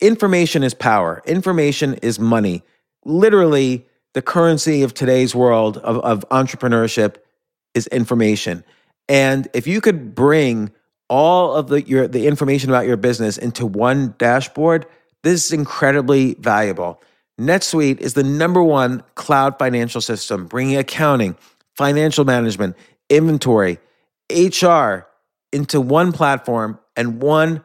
information is power, information is money. Literally, the currency of today's world of, of entrepreneurship is information. And if you could bring all of the your the information about your business into one dashboard, this is incredibly valuable. NetSuite is the number one cloud financial system, bringing accounting, financial management, inventory, HR into one platform and one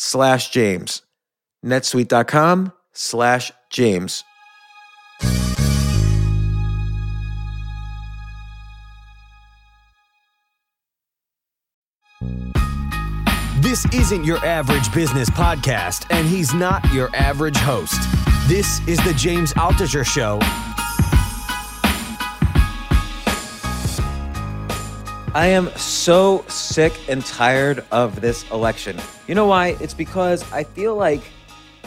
slash James. netsuite.com slash James. This isn't your average business podcast, and he's not your average host. This is the James Altucher Show. I am so sick and tired of this election. You know why? It's because I feel like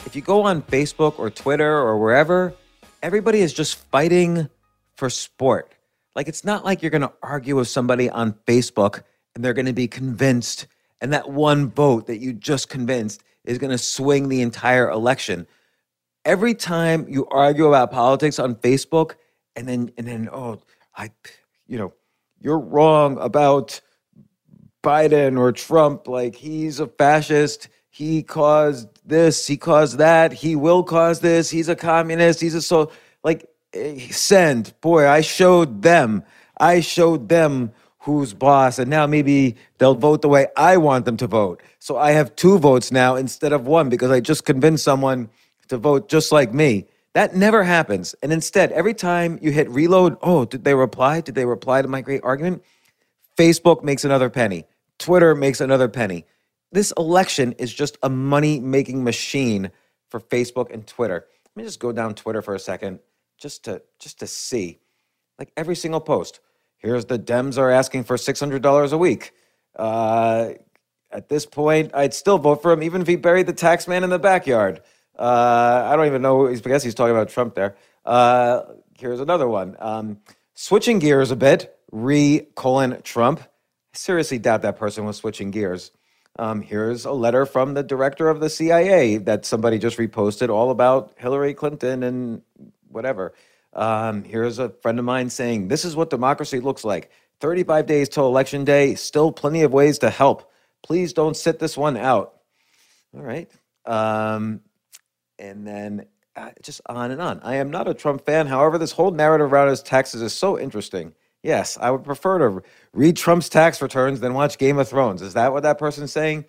if you go on Facebook or Twitter or wherever, everybody is just fighting for sport. Like it's not like you're going to argue with somebody on Facebook and they're going to be convinced and that one vote that you just convinced is going to swing the entire election. Every time you argue about politics on Facebook and then and then oh, I you know, you're wrong about Biden or Trump. Like he's a fascist. He caused this. He caused that. He will cause this. He's a communist. He's a so like eh, send. Boy, I showed them. I showed them who's boss, and now maybe they'll vote the way I want them to vote. So I have two votes now instead of one because I just convinced someone to vote just like me. That never happens. And instead, every time you hit reload, oh, did they reply? Did they reply to my great argument? Facebook makes another penny. Twitter makes another penny. This election is just a money making machine for Facebook and Twitter. Let me just go down Twitter for a second just to just to see. Like every single post. Here's the Dems are asking for $600 a week. Uh, at this point, I'd still vote for him even if he buried the tax man in the backyard. Uh, I don't even know. I guess he's talking about Trump there. Uh, here's another one. Um, switching gears a bit, re colon Trump. I seriously doubt that person was switching gears. Um, here's a letter from the director of the CIA that somebody just reposted all about Hillary Clinton and whatever. Um, here's a friend of mine saying, This is what democracy looks like. 35 days till election day, still plenty of ways to help. Please don't sit this one out. All right. Um, and then uh, just on and on. I am not a Trump fan. However, this whole narrative around his taxes is so interesting. Yes, I would prefer to read Trump's tax returns than watch Game of Thrones. Is that what that person's saying?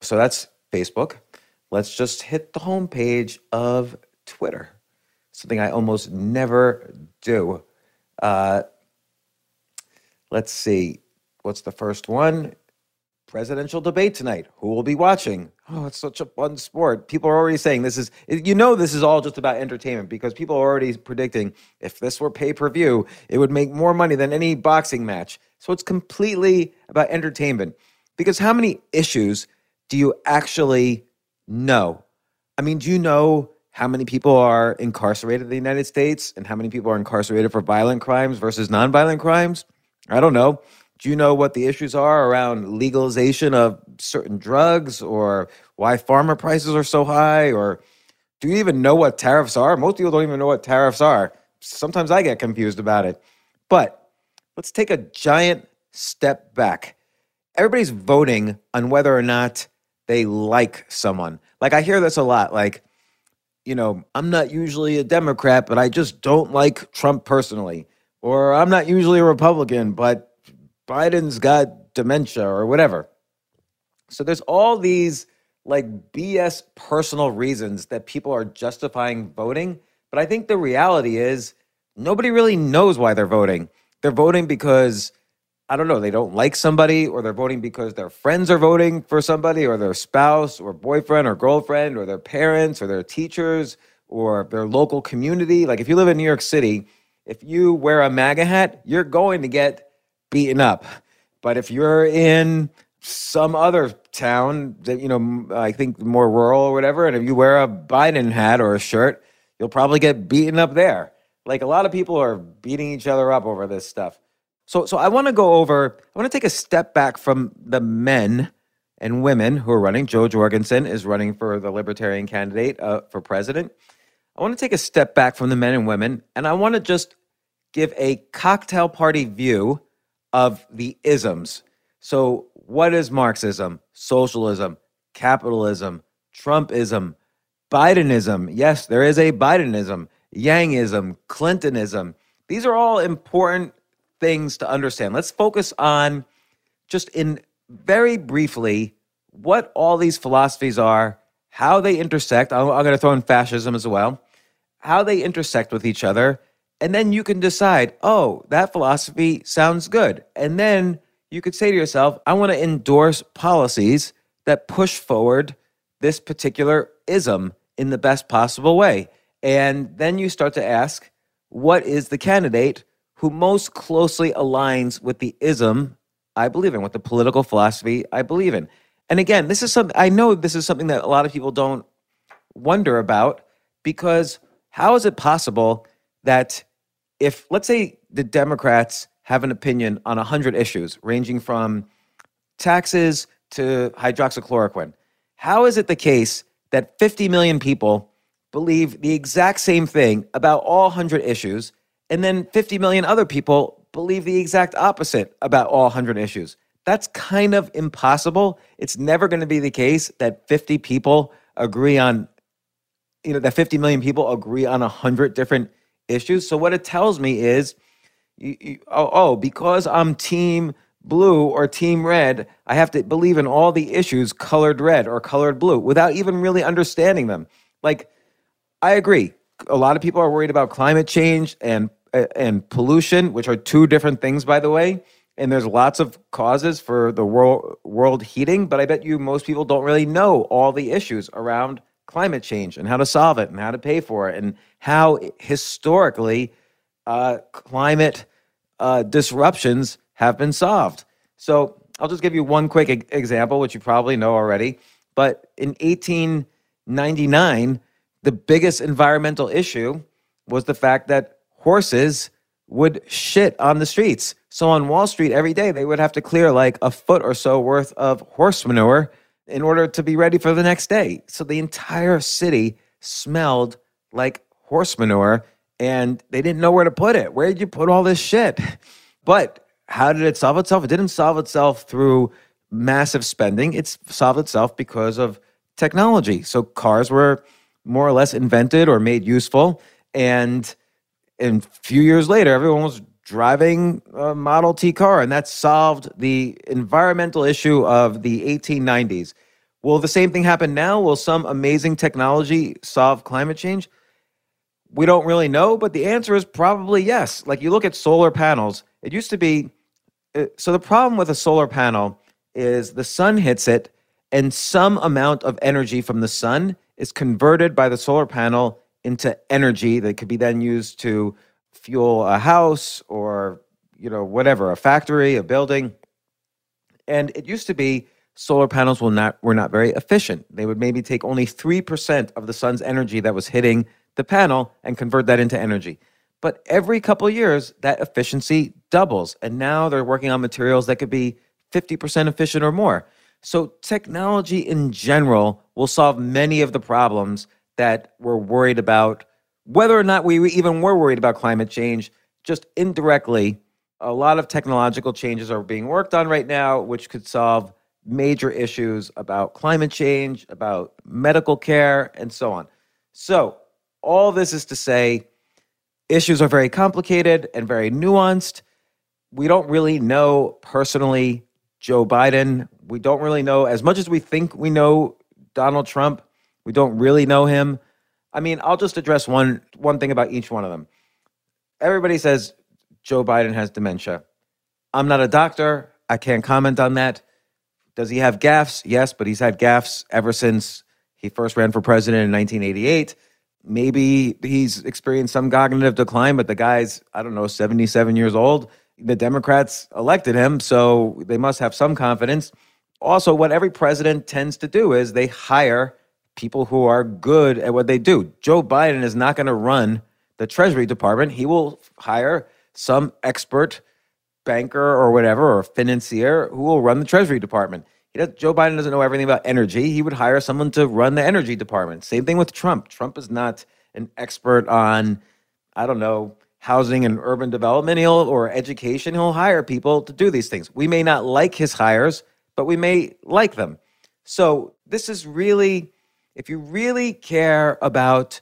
So that's Facebook. Let's just hit the homepage of Twitter, something I almost never do. Uh, let's see. What's the first one? Presidential debate tonight. Who will be watching? Oh, it's such a fun sport. People are already saying this is, you know, this is all just about entertainment because people are already predicting if this were pay per view, it would make more money than any boxing match. So it's completely about entertainment. Because how many issues do you actually know? I mean, do you know how many people are incarcerated in the United States and how many people are incarcerated for violent crimes versus nonviolent crimes? I don't know. Do you know what the issues are around legalization of certain drugs or why farmer prices are so high? Or do you even know what tariffs are? Most people don't even know what tariffs are. Sometimes I get confused about it. But let's take a giant step back. Everybody's voting on whether or not they like someone. Like I hear this a lot. Like, you know, I'm not usually a Democrat, but I just don't like Trump personally. Or I'm not usually a Republican, but Biden's got dementia or whatever. So there's all these like BS personal reasons that people are justifying voting. But I think the reality is nobody really knows why they're voting. They're voting because, I don't know, they don't like somebody, or they're voting because their friends are voting for somebody, or their spouse, or boyfriend, or girlfriend, or their parents, or their teachers, or their local community. Like if you live in New York City, if you wear a MAGA hat, you're going to get beaten up. But if you're in some other town that you know I think more rural or whatever, and if you wear a Biden hat or a shirt, you'll probably get beaten up there. Like a lot of people are beating each other up over this stuff. So so I want to go over I want to take a step back from the men and women who are running. Jo Jorgensen is running for the libertarian candidate uh, for president. I want to take a step back from the men and women and I want to just give a cocktail party view of the isms. So, what is Marxism, socialism, capitalism, Trumpism, Bidenism? Yes, there is a Bidenism, Yangism, Clintonism. These are all important things to understand. Let's focus on just in very briefly what all these philosophies are, how they intersect. I'm, I'm going to throw in fascism as well, how they intersect with each other, and then you can decide, oh, that philosophy sounds good. And then you could say to yourself, I want to endorse policies that push forward this particular ism in the best possible way. And then you start to ask, what is the candidate who most closely aligns with the ism I believe in, with the political philosophy I believe in? And again, this is something I know this is something that a lot of people don't wonder about because how is it possible that if let's say the Democrats have an opinion on 100 issues ranging from taxes to hydroxychloroquine, how is it the case that 50 million people believe the exact same thing about all 100 issues and then 50 million other people believe the exact opposite about all 100 issues? That's kind of impossible. It's never going to be the case that 50 people agree on you know that 50 million people agree on 100 different issues. So what it tells me is, you, you, oh, oh, because I'm team blue or team red, I have to believe in all the issues colored red or colored blue without even really understanding them. Like, I agree. A lot of people are worried about climate change and and pollution, which are two different things, by the way. And there's lots of causes for the world world heating, but I bet you most people don't really know all the issues around climate change and how to solve it and how to pay for it and how historically uh, climate uh, disruptions have been solved. So I'll just give you one quick example, which you probably know already. But in 1899, the biggest environmental issue was the fact that horses would shit on the streets. So on Wall Street every day, they would have to clear like a foot or so worth of horse manure in order to be ready for the next day. So the entire city smelled like horse manure and they didn't know where to put it. Where did you put all this shit? But how did it solve itself? It didn't solve itself through massive spending. It solved itself because of technology. So cars were more or less invented or made useful. And a few years later, everyone was driving a Model T car, and that solved the environmental issue of the 1890s. Will the same thing happen now? Will some amazing technology solve climate change? We don't really know, but the answer is probably yes. Like you look at solar panels, it used to be uh, so the problem with a solar panel is the sun hits it, and some amount of energy from the sun is converted by the solar panel into energy that could be then used to fuel a house or you know whatever a factory a building and it used to be solar panels will not were not very efficient they would maybe take only 3% of the sun's energy that was hitting the panel and convert that into energy but every couple years that efficiency doubles. And now they're working on materials that could be 50% efficient or more. So, technology in general will solve many of the problems that we're worried about, whether or not we even were worried about climate change, just indirectly. A lot of technological changes are being worked on right now, which could solve major issues about climate change, about medical care, and so on. So, all this is to say, issues are very complicated and very nuanced. We don't really know personally Joe Biden. We don't really know as much as we think we know Donald Trump. We don't really know him. I mean, I'll just address one one thing about each one of them. Everybody says Joe Biden has dementia. I'm not a doctor. I can't comment on that. Does he have gaffes? Yes, but he's had gaffes ever since he first ran for president in 1988. Maybe he's experienced some cognitive decline, but the guy's, I don't know, 77 years old. The Democrats elected him, so they must have some confidence. Also, what every president tends to do is they hire people who are good at what they do. Joe Biden is not going to run the Treasury Department. He will hire some expert banker or whatever, or financier who will run the Treasury Department. Joe Biden doesn't know everything about energy. He would hire someone to run the energy department. Same thing with Trump. Trump is not an expert on, I don't know, housing and urban development he'll, or education. He'll hire people to do these things. We may not like his hires, but we may like them. So this is really, if you really care about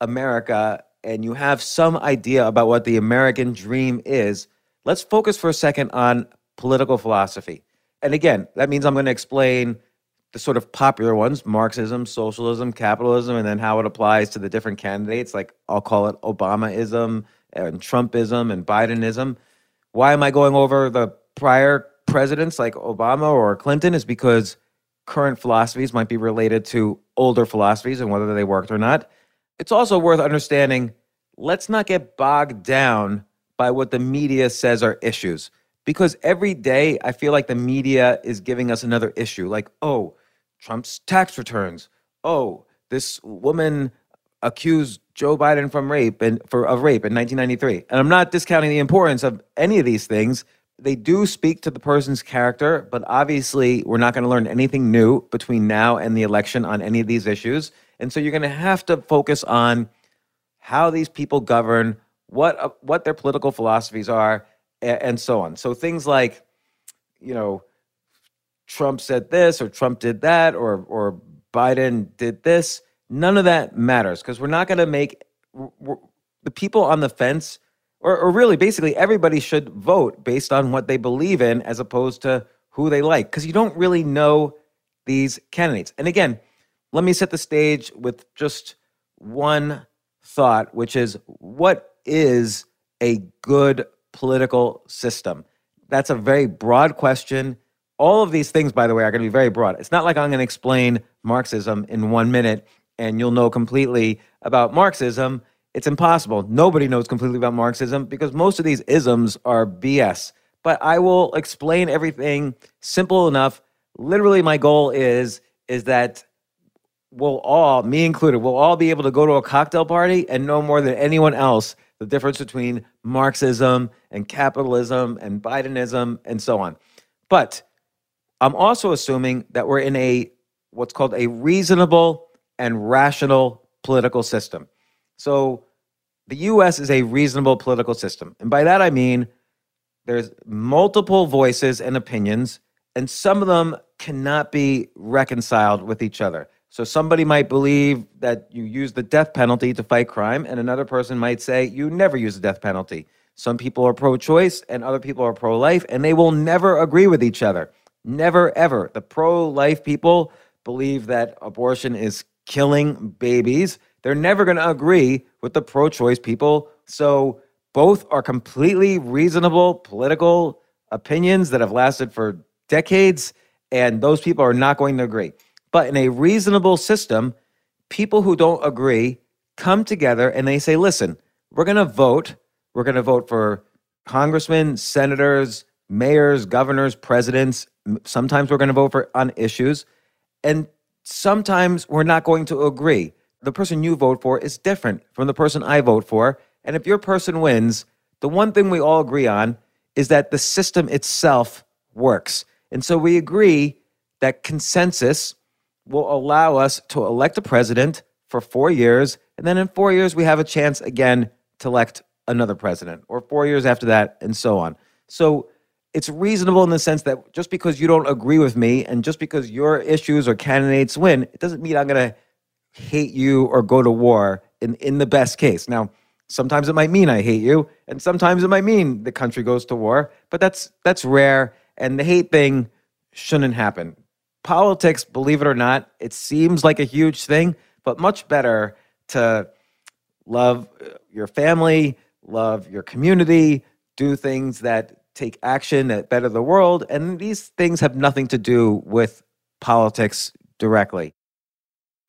America and you have some idea about what the American dream is, let's focus for a second on political philosophy and again, that means I'm going to explain the sort of popular ones Marxism, socialism, capitalism, and then how it applies to the different candidates. Like I'll call it Obamaism and Trumpism and Bidenism. Why am I going over the prior presidents like Obama or Clinton? Is because current philosophies might be related to older philosophies and whether they worked or not. It's also worth understanding let's not get bogged down by what the media says are issues because every day I feel like the media is giving us another issue. Like, oh, Trump's tax returns. Oh, this woman accused Joe Biden from rape and for of rape in 1993. And I'm not discounting the importance of any of these things. They do speak to the person's character, but obviously we're not going to learn anything new between now and the election on any of these issues. And so you're going to have to focus on how these people govern, what uh, what their political philosophies are, and, and so on. So things like, you know, Trump said this or Trump did that or or Biden did this. None of that matters because we're not going to make the people on the fence, or, or really basically everybody should vote based on what they believe in as opposed to who they like because you don't really know these candidates. And again, let me set the stage with just one thought, which is what is a good political system? That's a very broad question. All of these things, by the way, are going to be very broad. It's not like I'm going to explain Marxism in one minute and you'll know completely about Marxism. It's impossible. Nobody knows completely about Marxism because most of these isms are BS. But I will explain everything simple enough. Literally, my goal is is that we'll all, me included, we'll all be able to go to a cocktail party and know more than anyone else the difference between Marxism and capitalism and Bidenism and so on. But I'm also assuming that we're in a what's called a reasonable and rational political system. So the US is a reasonable political system. And by that I mean there's multiple voices and opinions, and some of them cannot be reconciled with each other. So somebody might believe that you use the death penalty to fight crime, and another person might say you never use the death penalty. Some people are pro choice and other people are pro life, and they will never agree with each other. Never, ever. The pro life people believe that abortion is killing babies. They're never going to agree with the pro choice people. So both are completely reasonable political opinions that have lasted for decades, and those people are not going to agree. But in a reasonable system, people who don't agree come together and they say, listen, we're going to vote. We're going to vote for congressmen, senators, mayors, governors, presidents. Sometimes we're going to vote for on issues. And sometimes we're not going to agree. The person you vote for is different from the person I vote for. And if your person wins, the one thing we all agree on is that the system itself works. And so we agree that consensus will allow us to elect a president for four years. And then in four years, we have a chance again to elect another president, or four years after that, and so on. So it's reasonable in the sense that just because you don't agree with me and just because your issues or candidates win, it doesn't mean I'm going to hate you or go to war in, in the best case. Now, sometimes it might mean I hate you, and sometimes it might mean the country goes to war, but that's that's rare and the hate thing shouldn't happen. Politics, believe it or not, it seems like a huge thing, but much better to love your family, love your community, do things that take action that better the world. And these things have nothing to do with politics directly.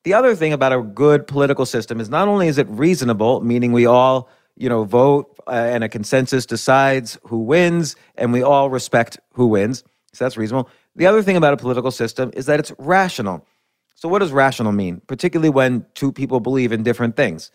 The other thing about a good political system is not only is it reasonable, meaning we all, you know, vote uh, and a consensus decides who wins and we all respect who wins. So that's reasonable. The other thing about a political system is that it's rational. So what does rational mean? Particularly when two people believe in different things.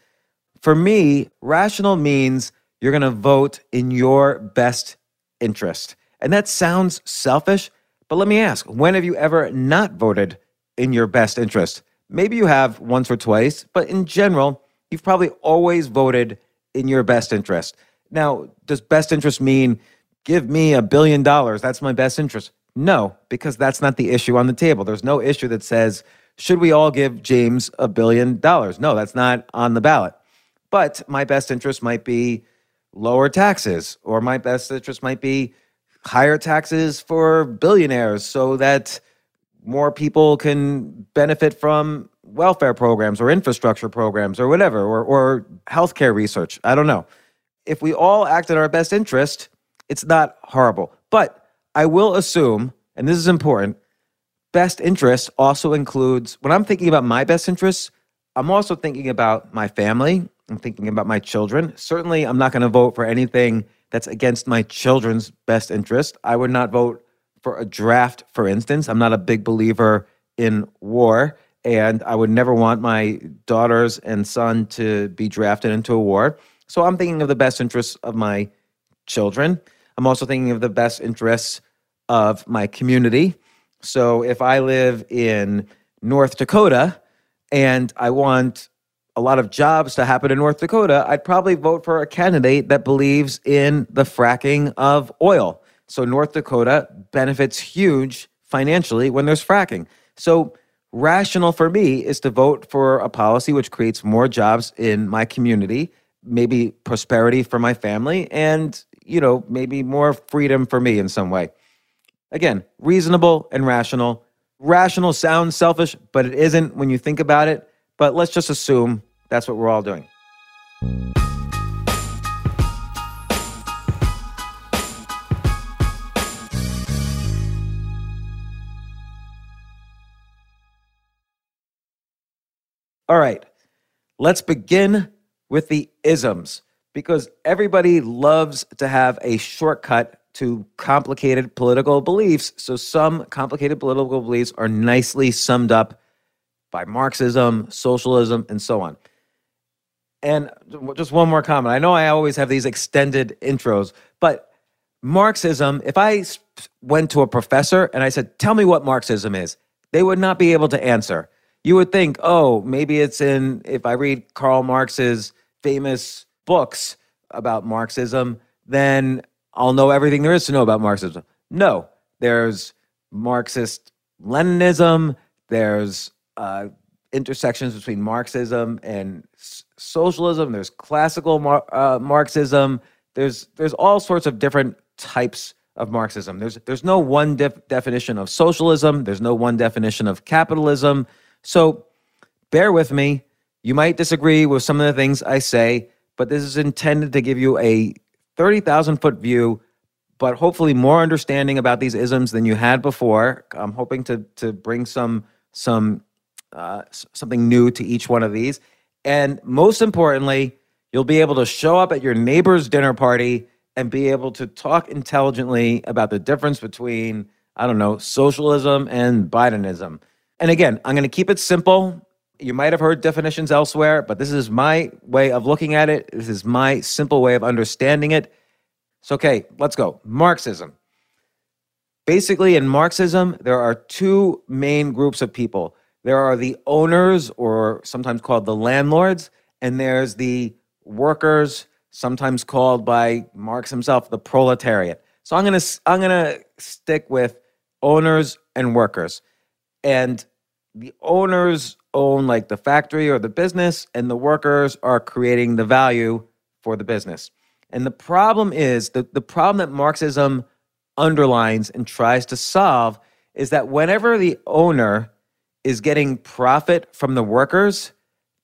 For me, rational means you're going to vote in your best interest. And that sounds selfish, but let me ask when have you ever not voted in your best interest? Maybe you have once or twice, but in general, you've probably always voted in your best interest. Now, does best interest mean give me a billion dollars? That's my best interest. No, because that's not the issue on the table. There's no issue that says, should we all give James a billion dollars? No, that's not on the ballot. But my best interest might be lower taxes, or my best interest might be higher taxes for billionaires so that more people can benefit from welfare programs or infrastructure programs or whatever, or, or healthcare research. I don't know. If we all act in our best interest, it's not horrible. But I will assume, and this is important, best interest also includes, when I'm thinking about my best interests, I'm also thinking about my family I'm thinking about my children. Certainly, I'm not going to vote for anything that's against my children's best interest. I would not vote for a draft, for instance. I'm not a big believer in war, and I would never want my daughters and son to be drafted into a war. So I'm thinking of the best interests of my children. I'm also thinking of the best interests of my community. So if I live in North Dakota and I want a lot of jobs to happen in North Dakota, I'd probably vote for a candidate that believes in the fracking of oil. So North Dakota benefits huge financially when there's fracking. So rational for me is to vote for a policy which creates more jobs in my community, maybe prosperity for my family and, you know, maybe more freedom for me in some way. Again, reasonable and rational. Rational sounds selfish, but it isn't when you think about it but let's just assume that's what we're all doing. All right, let's begin with the isms because everybody loves to have a shortcut to complicated political beliefs. So, some complicated political beliefs are nicely summed up by Marxism, socialism, and so on. And just one more comment. I know I always have these extended intros, but Marxism, if I went to a professor and I said, Tell me what Marxism is, they would not be able to answer. You would think, oh, maybe it's in, if I read Karl Marx's famous books about Marxism, then I'll know everything there is to know about Marxism. No, there's Marxist Leninism, there's uh, intersections between Marxism and s- socialism. There's classical Mar- uh, Marxism. There's there's all sorts of different types of Marxism. There's there's no one def- definition of socialism. There's no one definition of capitalism. So bear with me. You might disagree with some of the things I say, but this is intended to give you a 30,000 foot view, but hopefully more understanding about these isms than you had before. I'm hoping to to bring some some uh, something new to each one of these. And most importantly, you'll be able to show up at your neighbor's dinner party and be able to talk intelligently about the difference between, I don't know, socialism and Bidenism. And again, I'm going to keep it simple. You might have heard definitions elsewhere, but this is my way of looking at it. This is my simple way of understanding it. So, okay, let's go. Marxism. Basically, in Marxism, there are two main groups of people there are the owners, or sometimes called the landlords, and there's the workers, sometimes called by Marx himself the proletariat. So I'm gonna I'm gonna stick with owners and workers, and the owners own like the factory or the business, and the workers are creating the value for the business. And the problem is the, the problem that Marxism underlines and tries to solve is that whenever the owner is getting profit from the workers,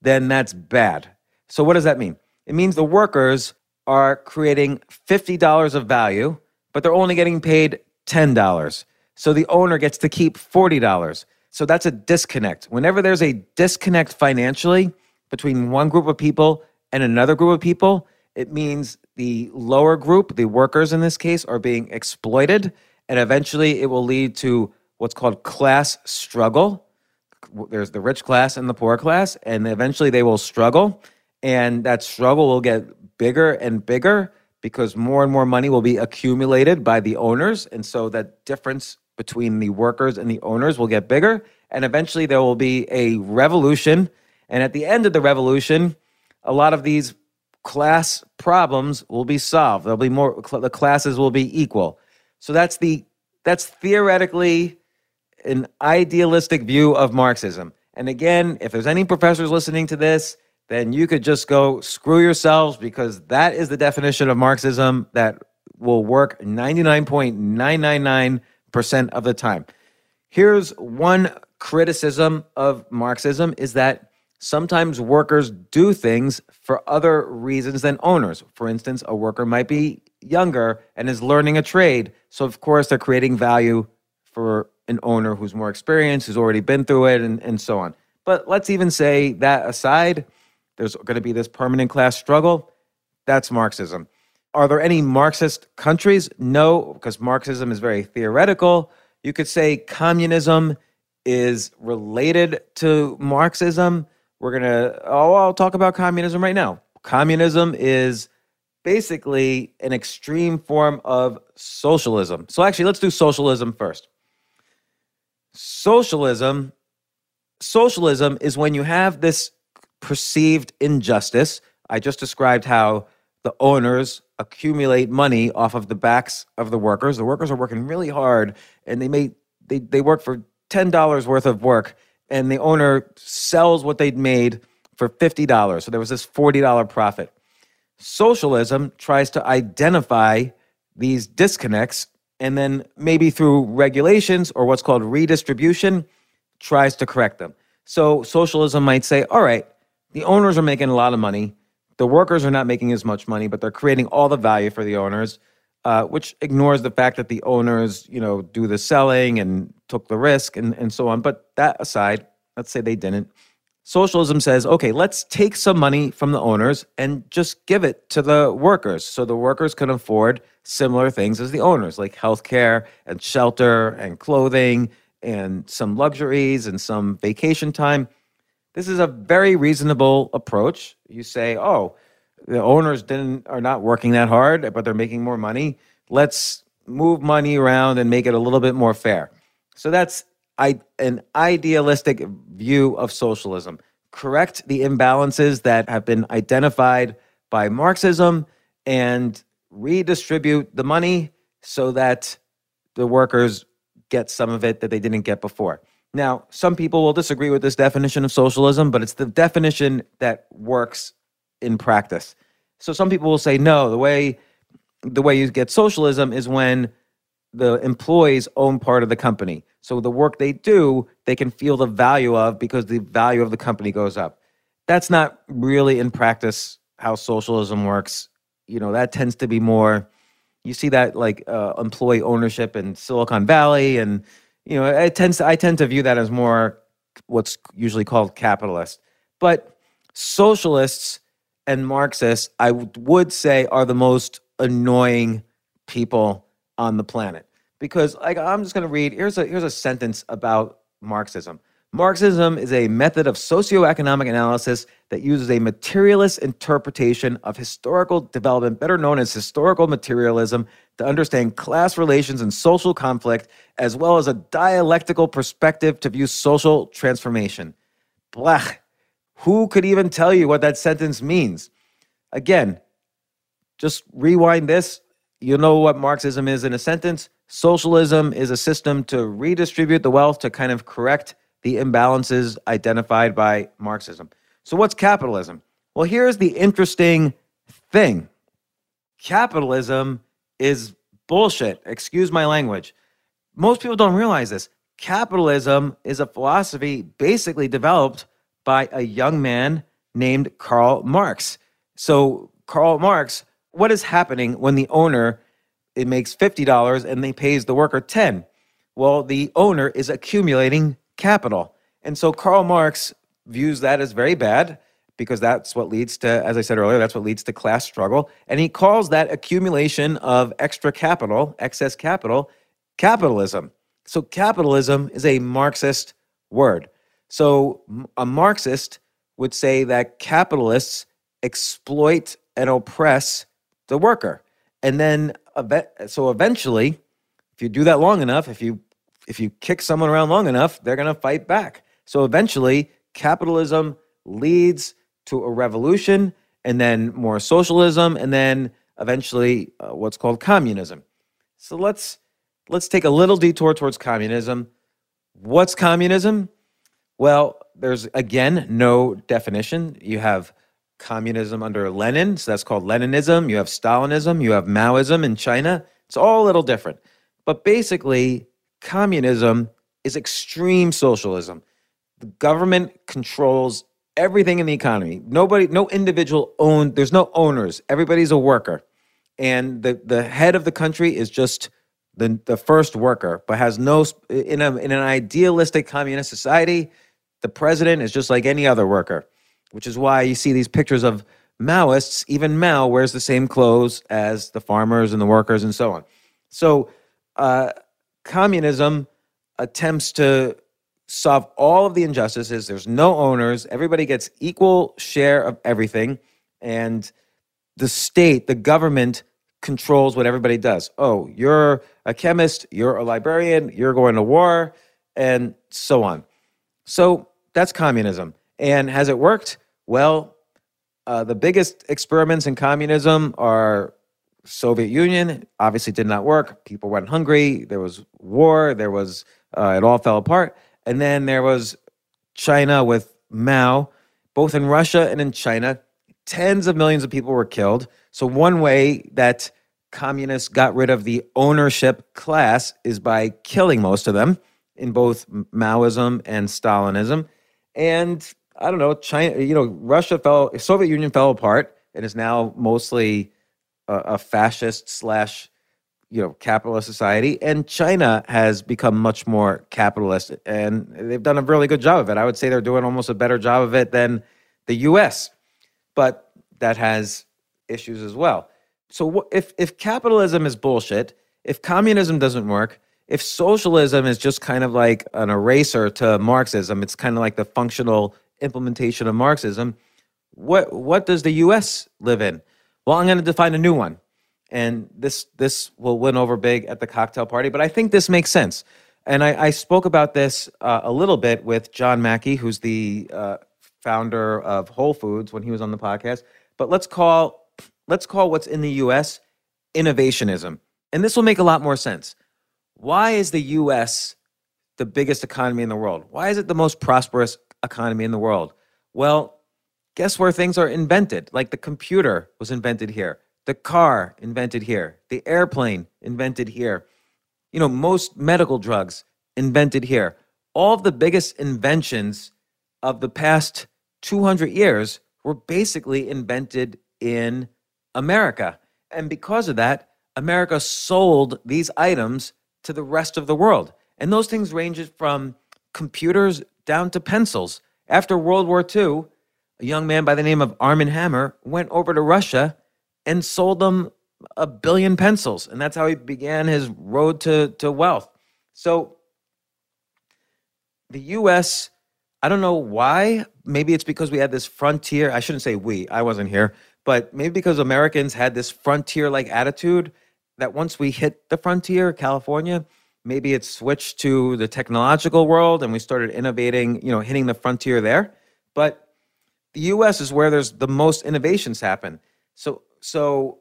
then that's bad. So, what does that mean? It means the workers are creating $50 of value, but they're only getting paid $10. So, the owner gets to keep $40. So, that's a disconnect. Whenever there's a disconnect financially between one group of people and another group of people, it means the lower group, the workers in this case, are being exploited. And eventually it will lead to what's called class struggle. There's the rich class and the poor class, and eventually they will struggle. And that struggle will get bigger and bigger because more and more money will be accumulated by the owners. And so that difference between the workers and the owners will get bigger. And eventually there will be a revolution. And at the end of the revolution, a lot of these class problems will be solved. There'll be more the classes will be equal. So that's the that's theoretically an idealistic view of Marxism. And again, if there's any professors listening to this, then you could just go screw yourselves because that is the definition of Marxism that will work 99.999% of the time. Here's one criticism of Marxism is that Sometimes workers do things for other reasons than owners. For instance, a worker might be younger and is learning a trade. So, of course, they're creating value for an owner who's more experienced, who's already been through it, and, and so on. But let's even say that aside, there's going to be this permanent class struggle. That's Marxism. Are there any Marxist countries? No, because Marxism is very theoretical. You could say communism is related to Marxism we're going to, oh, I'll talk about communism right now. Communism is basically an extreme form of socialism. So, actually, let's do socialism first. Socialism, socialism is when you have this perceived injustice. I just described how the owners accumulate money off of the backs of the workers. The workers are working really hard and they may they, they work for $10 worth of work and the owner sells what they'd made for $50. So there was this $40 profit. Socialism tries to identify these disconnects and then maybe through regulations or what's called redistribution tries to correct them. So socialism might say, all right, the owners are making a lot of money. The workers are not making as much money, but they're creating all the value for the owners, uh, which ignores the fact that the owners, you know, do the selling and took the risk and, and so on. But that aside, let's say they didn't. Socialism says, okay, let's take some money from the owners and just give it to the workers so the workers can afford similar things as the owners, like healthcare and shelter and clothing and some luxuries and some vacation time. This is a very reasonable approach. You say, oh, the owners didn't are not working that hard, but they're making more money. Let's move money around and make it a little bit more fair. So that's I, an idealistic view of socialism. Correct the imbalances that have been identified by Marxism and redistribute the money so that the workers get some of it that they didn't get before. Now, some people will disagree with this definition of socialism, but it's the definition that works in practice. So some people will say no, the way the way you get socialism is when the employees own part of the company. So the work they do, they can feel the value of because the value of the company goes up. That's not really in practice how socialism works. You know, that tends to be more you see that like uh, employee ownership in Silicon Valley and you know, it tends to, I tend to view that as more what's usually called capitalist. But socialists and Marxists, I would say, are the most annoying people on the planet because like I'm just going to read here's a here's a sentence about Marxism. Marxism is a method of socioeconomic analysis that uses a materialist interpretation of historical development, better known as historical materialism, to understand class relations and social conflict, as well as a dialectical perspective to view social transformation. Who could even tell you what that sentence means? Again, just rewind this. You know what Marxism is in a sentence. Socialism is a system to redistribute the wealth to kind of correct the imbalances identified by Marxism. So, what's capitalism? Well, here's the interesting thing capitalism is bullshit. Excuse my language. Most people don't realize this. Capitalism is a philosophy basically developed by a young man named Karl Marx. So, Karl Marx, what is happening when the owner it makes $50 and they pays the worker 10? Well, the owner is accumulating capital. And so Karl Marx views that as very bad because that's what leads to, as I said earlier, that's what leads to class struggle. And he calls that accumulation of extra capital, excess capital, capitalism. So capitalism is a Marxist word. So a Marxist would say that capitalists exploit and oppress the worker. And then, so eventually, if you do that long enough, if you if you kick someone around long enough, they're going to fight back. So eventually, capitalism leads to a revolution, and then more socialism, and then eventually uh, what's called communism. So let's let's take a little detour towards communism. What's communism? Well, there's again no definition. You have communism under Lenin, so that's called Leninism. You have Stalinism, you have Maoism in China. It's all a little different. But basically, communism is extreme socialism. The government controls everything in the economy. Nobody, no individual owned, there's no owners. Everybody's a worker. And the, the head of the country is just the, the first worker, but has no, in, a, in an idealistic communist society, the president is just like any other worker, which is why you see these pictures of Maoists. Even Mao wears the same clothes as the farmers and the workers and so on. So, uh, communism attempts to solve all of the injustices. There's no owners. Everybody gets equal share of everything. And the state, the government controls what everybody does. Oh, you're a chemist, you're a librarian, you're going to war, and so on. So that's communism. And has it worked? Well, uh, the biggest experiments in communism are Soviet Union. Obviously, did not work. People went hungry. There was war. There was uh, it all fell apart. And then there was China with Mao. Both in Russia and in China, tens of millions of people were killed. So one way that communists got rid of the ownership class is by killing most of them in both Maoism and Stalinism. And I don't know, China, you know, Russia fell, Soviet Union fell apart and is now mostly a, a fascist slash, you know, capitalist society. And China has become much more capitalist and they've done a really good job of it. I would say they're doing almost a better job of it than the US. But that has issues as well. So if if capitalism is bullshit, if communism doesn't work, if socialism is just kind of like an eraser to Marxism, it's kind of like the functional implementation of Marxism. What what does the U.S. live in? Well, I'm going to define a new one, and this this will win over big at the cocktail party. But I think this makes sense, and I, I spoke about this uh, a little bit with John Mackey, who's the uh, founder of Whole Foods, when he was on the podcast. But let's call let's call what's in the U.S. innovationism, and this will make a lot more sense why is the US the biggest economy in the world? Why is it the most prosperous economy in the world? Well, guess where things are invented? Like the computer was invented here, the car invented here, the airplane invented here. You know, most medical drugs invented here. All of the biggest inventions of the past 200 years were basically invented in America. And because of that, America sold these items to the rest of the world. And those things ranges from computers down to pencils. After World War II, a young man by the name of Armand Hammer went over to Russia and sold them a billion pencils. And that's how he began his road to, to wealth. So the US I don't know why. Maybe it's because we had this frontier. I shouldn't say we, I wasn't here, but maybe because Americans had this frontier like attitude that once we hit the frontier, California, maybe it switched to the technological world and we started innovating, you know, hitting the frontier there. But the US is where there's the most innovations happen. So so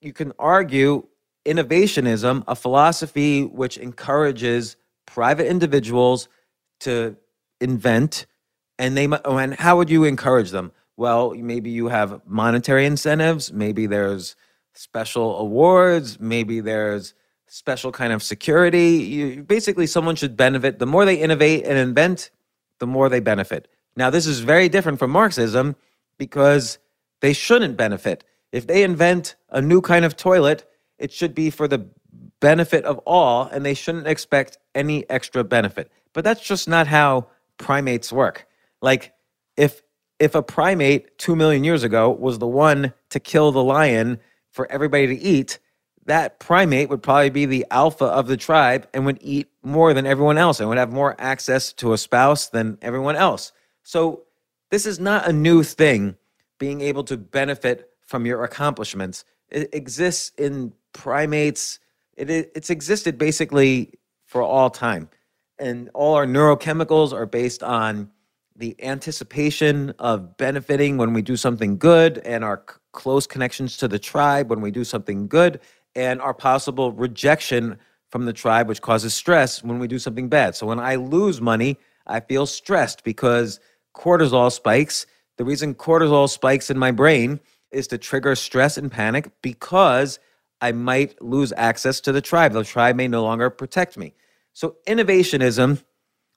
you can argue innovationism, a philosophy which encourages private individuals to invent and they and how would you encourage them? Well, maybe you have monetary incentives, maybe there's special awards, maybe there's special kind of security. You, basically, someone should benefit. The more they innovate and invent, the more they benefit. Now, this is very different from Marxism because they shouldn't benefit. If they invent a new kind of toilet, it should be for the benefit of all, and they shouldn't expect any extra benefit. But that's just not how primates work. Like, if if a primate two million years ago was the one to kill the lion for everybody to eat, that primate would probably be the alpha of the tribe and would eat more than everyone else and would have more access to a spouse than everyone else. So, this is not a new thing, being able to benefit from your accomplishments. It exists in primates, it, it's existed basically for all time. And all our neurochemicals are based on the anticipation of benefiting when we do something good and our c- close connections to the tribe when we do something good and our possible rejection from the tribe which causes stress when we do something bad so when i lose money i feel stressed because cortisol spikes the reason cortisol spikes in my brain is to trigger stress and panic because i might lose access to the tribe the tribe may no longer protect me so innovationism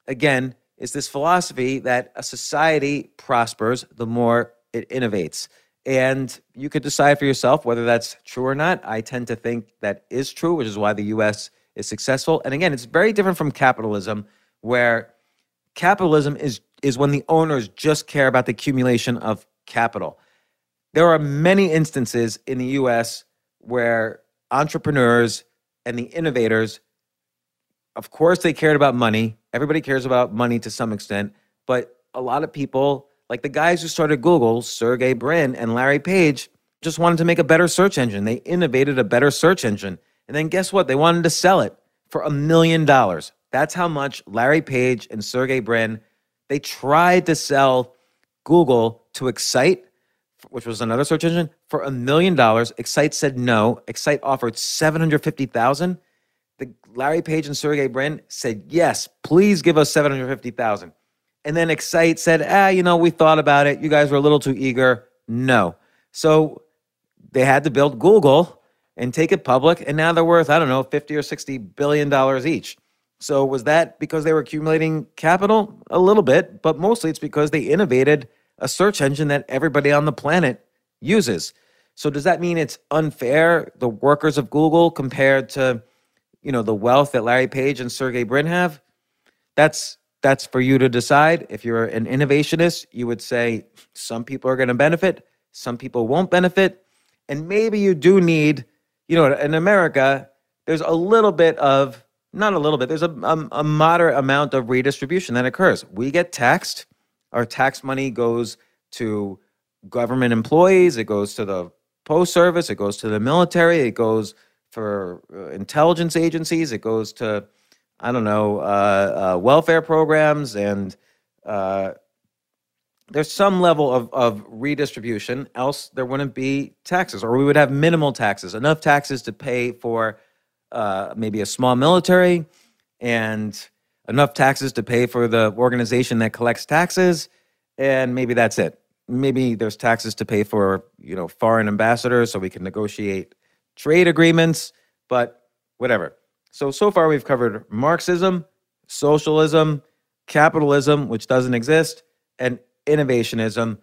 again is this philosophy that a society prospers the more it innovates. And you could decide for yourself whether that's true or not. I tend to think that is true, which is why the US is successful. And again, it's very different from capitalism, where capitalism is, is when the owners just care about the accumulation of capital. There are many instances in the US where entrepreneurs and the innovators of course, they cared about money. Everybody cares about money to some extent, but a lot of people, like the guys who started Google, Sergey Brin and Larry Page, just wanted to make a better search engine. They innovated a better search engine. And then guess what? They wanted to sell it for a million dollars. That's how much Larry Page and Sergey Brin, they tried to sell Google to Excite, which was another search engine, for a million dollars. Excite said no. Excite offered 750,000 the Larry Page and Sergey Brin said, yes, please give us 750,000. And then Excite said, ah, you know, we thought about it. You guys were a little too eager. No. So they had to build Google and take it public. And now they're worth, I don't know, 50 or 60 billion dollars each. So was that because they were accumulating capital? A little bit, but mostly it's because they innovated a search engine that everybody on the planet uses. So does that mean it's unfair, the workers of Google compared to you know the wealth that Larry Page and Sergey Brin have, that's that's for you to decide. If you're an innovationist, you would say some people are going to benefit, some people won't benefit, and maybe you do need, you know, in America, there's a little bit of not a little bit. There's a, a, a moderate amount of redistribution that occurs. We get taxed. Our tax money goes to government employees. It goes to the post service. It goes to the military. It goes for uh, intelligence agencies. It goes to, I don't know, uh, uh, welfare programs, and uh, there's some level of, of redistribution. Else, there wouldn't be taxes, or we would have minimal taxes, enough taxes to pay for uh, maybe a small military, and enough taxes to pay for the organization that collects taxes, and maybe that's it. Maybe there's taxes to pay for you know foreign ambassadors, so we can negotiate trade agreements, but whatever. So, so far we've covered Marxism, socialism, capitalism, which doesn't exist, and innovationism.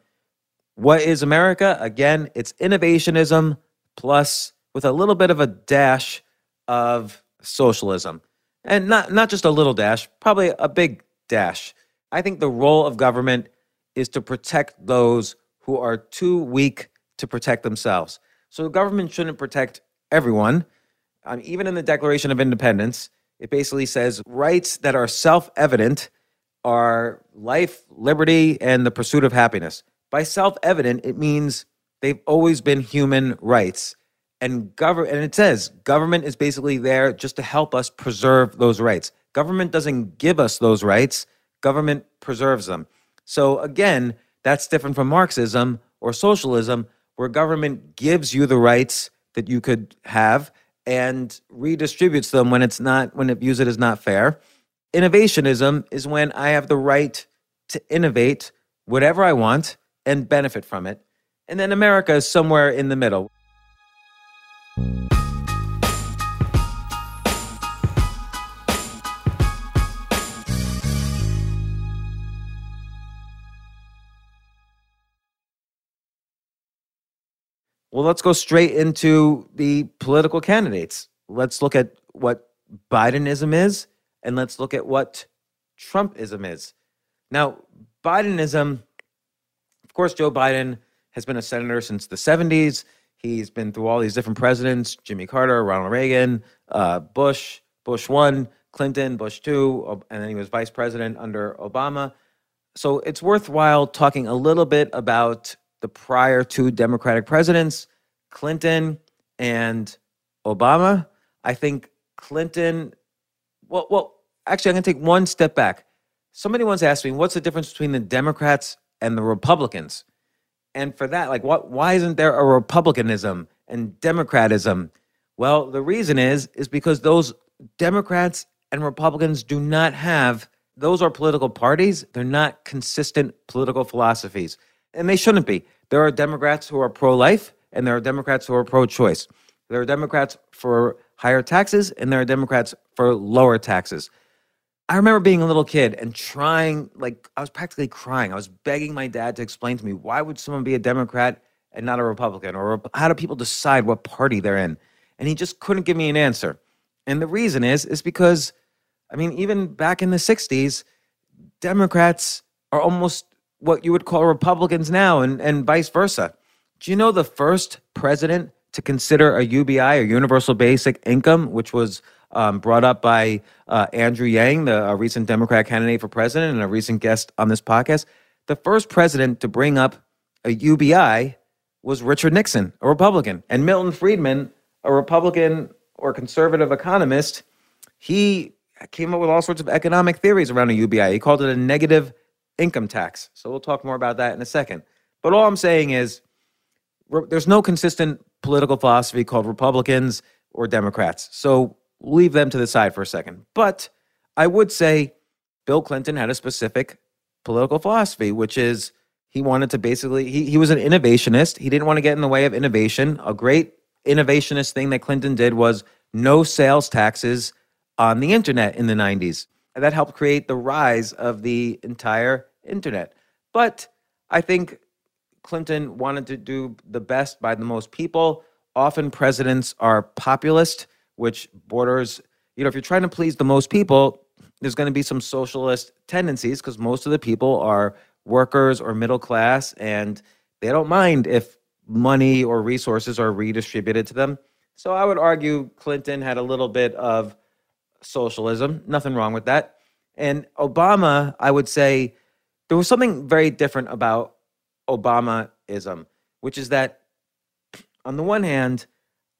What is America? Again, it's innovationism plus with a little bit of a dash of socialism. And not, not just a little dash, probably a big dash. I think the role of government is to protect those who are too weak to protect themselves. So the government shouldn't protect everyone. Um, even in the Declaration of Independence, it basically says rights that are self evident are life, liberty, and the pursuit of happiness. By self evident, it means they've always been human rights. And government and it says government is basically there just to help us preserve those rights. Government doesn't give us those rights, government preserves them. So again, that's different from Marxism or socialism, where government gives you the rights that you could have and redistributes them when it's not when it views it as not fair. Innovationism is when I have the right to innovate whatever I want and benefit from it. And then America is somewhere in the middle. Well, let's go straight into the political candidates. Let's look at what Bidenism is, and let's look at what Trumpism is. Now, Bidenism, of course, Joe Biden has been a senator since the 70s. He's been through all these different presidents Jimmy Carter, Ronald Reagan, uh, Bush, Bush 1, Clinton, Bush 2, and then he was vice president under Obama. So it's worthwhile talking a little bit about the prior two Democratic presidents, Clinton and Obama. I think Clinton, well, well, actually, I'm going to take one step back. Somebody once asked me, what's the difference between the Democrats and the Republicans? And for that, like, what? Why isn't there a Republicanism and Democratism? Well, the reason is is because those Democrats and Republicans do not have those are political parties. They're not consistent political philosophies, and they shouldn't be. There are Democrats who are pro-life, and there are Democrats who are pro-choice. There are Democrats for higher taxes, and there are Democrats for lower taxes. I remember being a little kid and trying, like, I was practically crying. I was begging my dad to explain to me why would someone be a Democrat and not a Republican, or how do people decide what party they're in? And he just couldn't give me an answer. And the reason is, is because, I mean, even back in the '60s, Democrats are almost what you would call Republicans now, and and vice versa. Do you know the first president to consider a UBI, or Universal Basic Income, which was um, brought up by uh, Andrew Yang, the recent Democrat candidate for president and a recent guest on this podcast. The first president to bring up a UBI was Richard Nixon, a Republican, and Milton Friedman, a Republican or conservative economist. He came up with all sorts of economic theories around a UBI. He called it a negative income tax. So we'll talk more about that in a second. But all I'm saying is there's no consistent political philosophy called Republicans or Democrats. So leave them to the side for a second. But I would say Bill Clinton had a specific political philosophy, which is he wanted to basically, he, he was an innovationist. He didn't want to get in the way of innovation. A great innovationist thing that Clinton did was no sales taxes on the internet in the 90s. And that helped create the rise of the entire internet. But I think Clinton wanted to do the best by the most people. Often presidents are populist which borders, you know, if you're trying to please the most people, there's going to be some socialist tendencies because most of the people are workers or middle class and they don't mind if money or resources are redistributed to them. So I would argue Clinton had a little bit of socialism, nothing wrong with that. And Obama, I would say there was something very different about Obamaism, which is that on the one hand,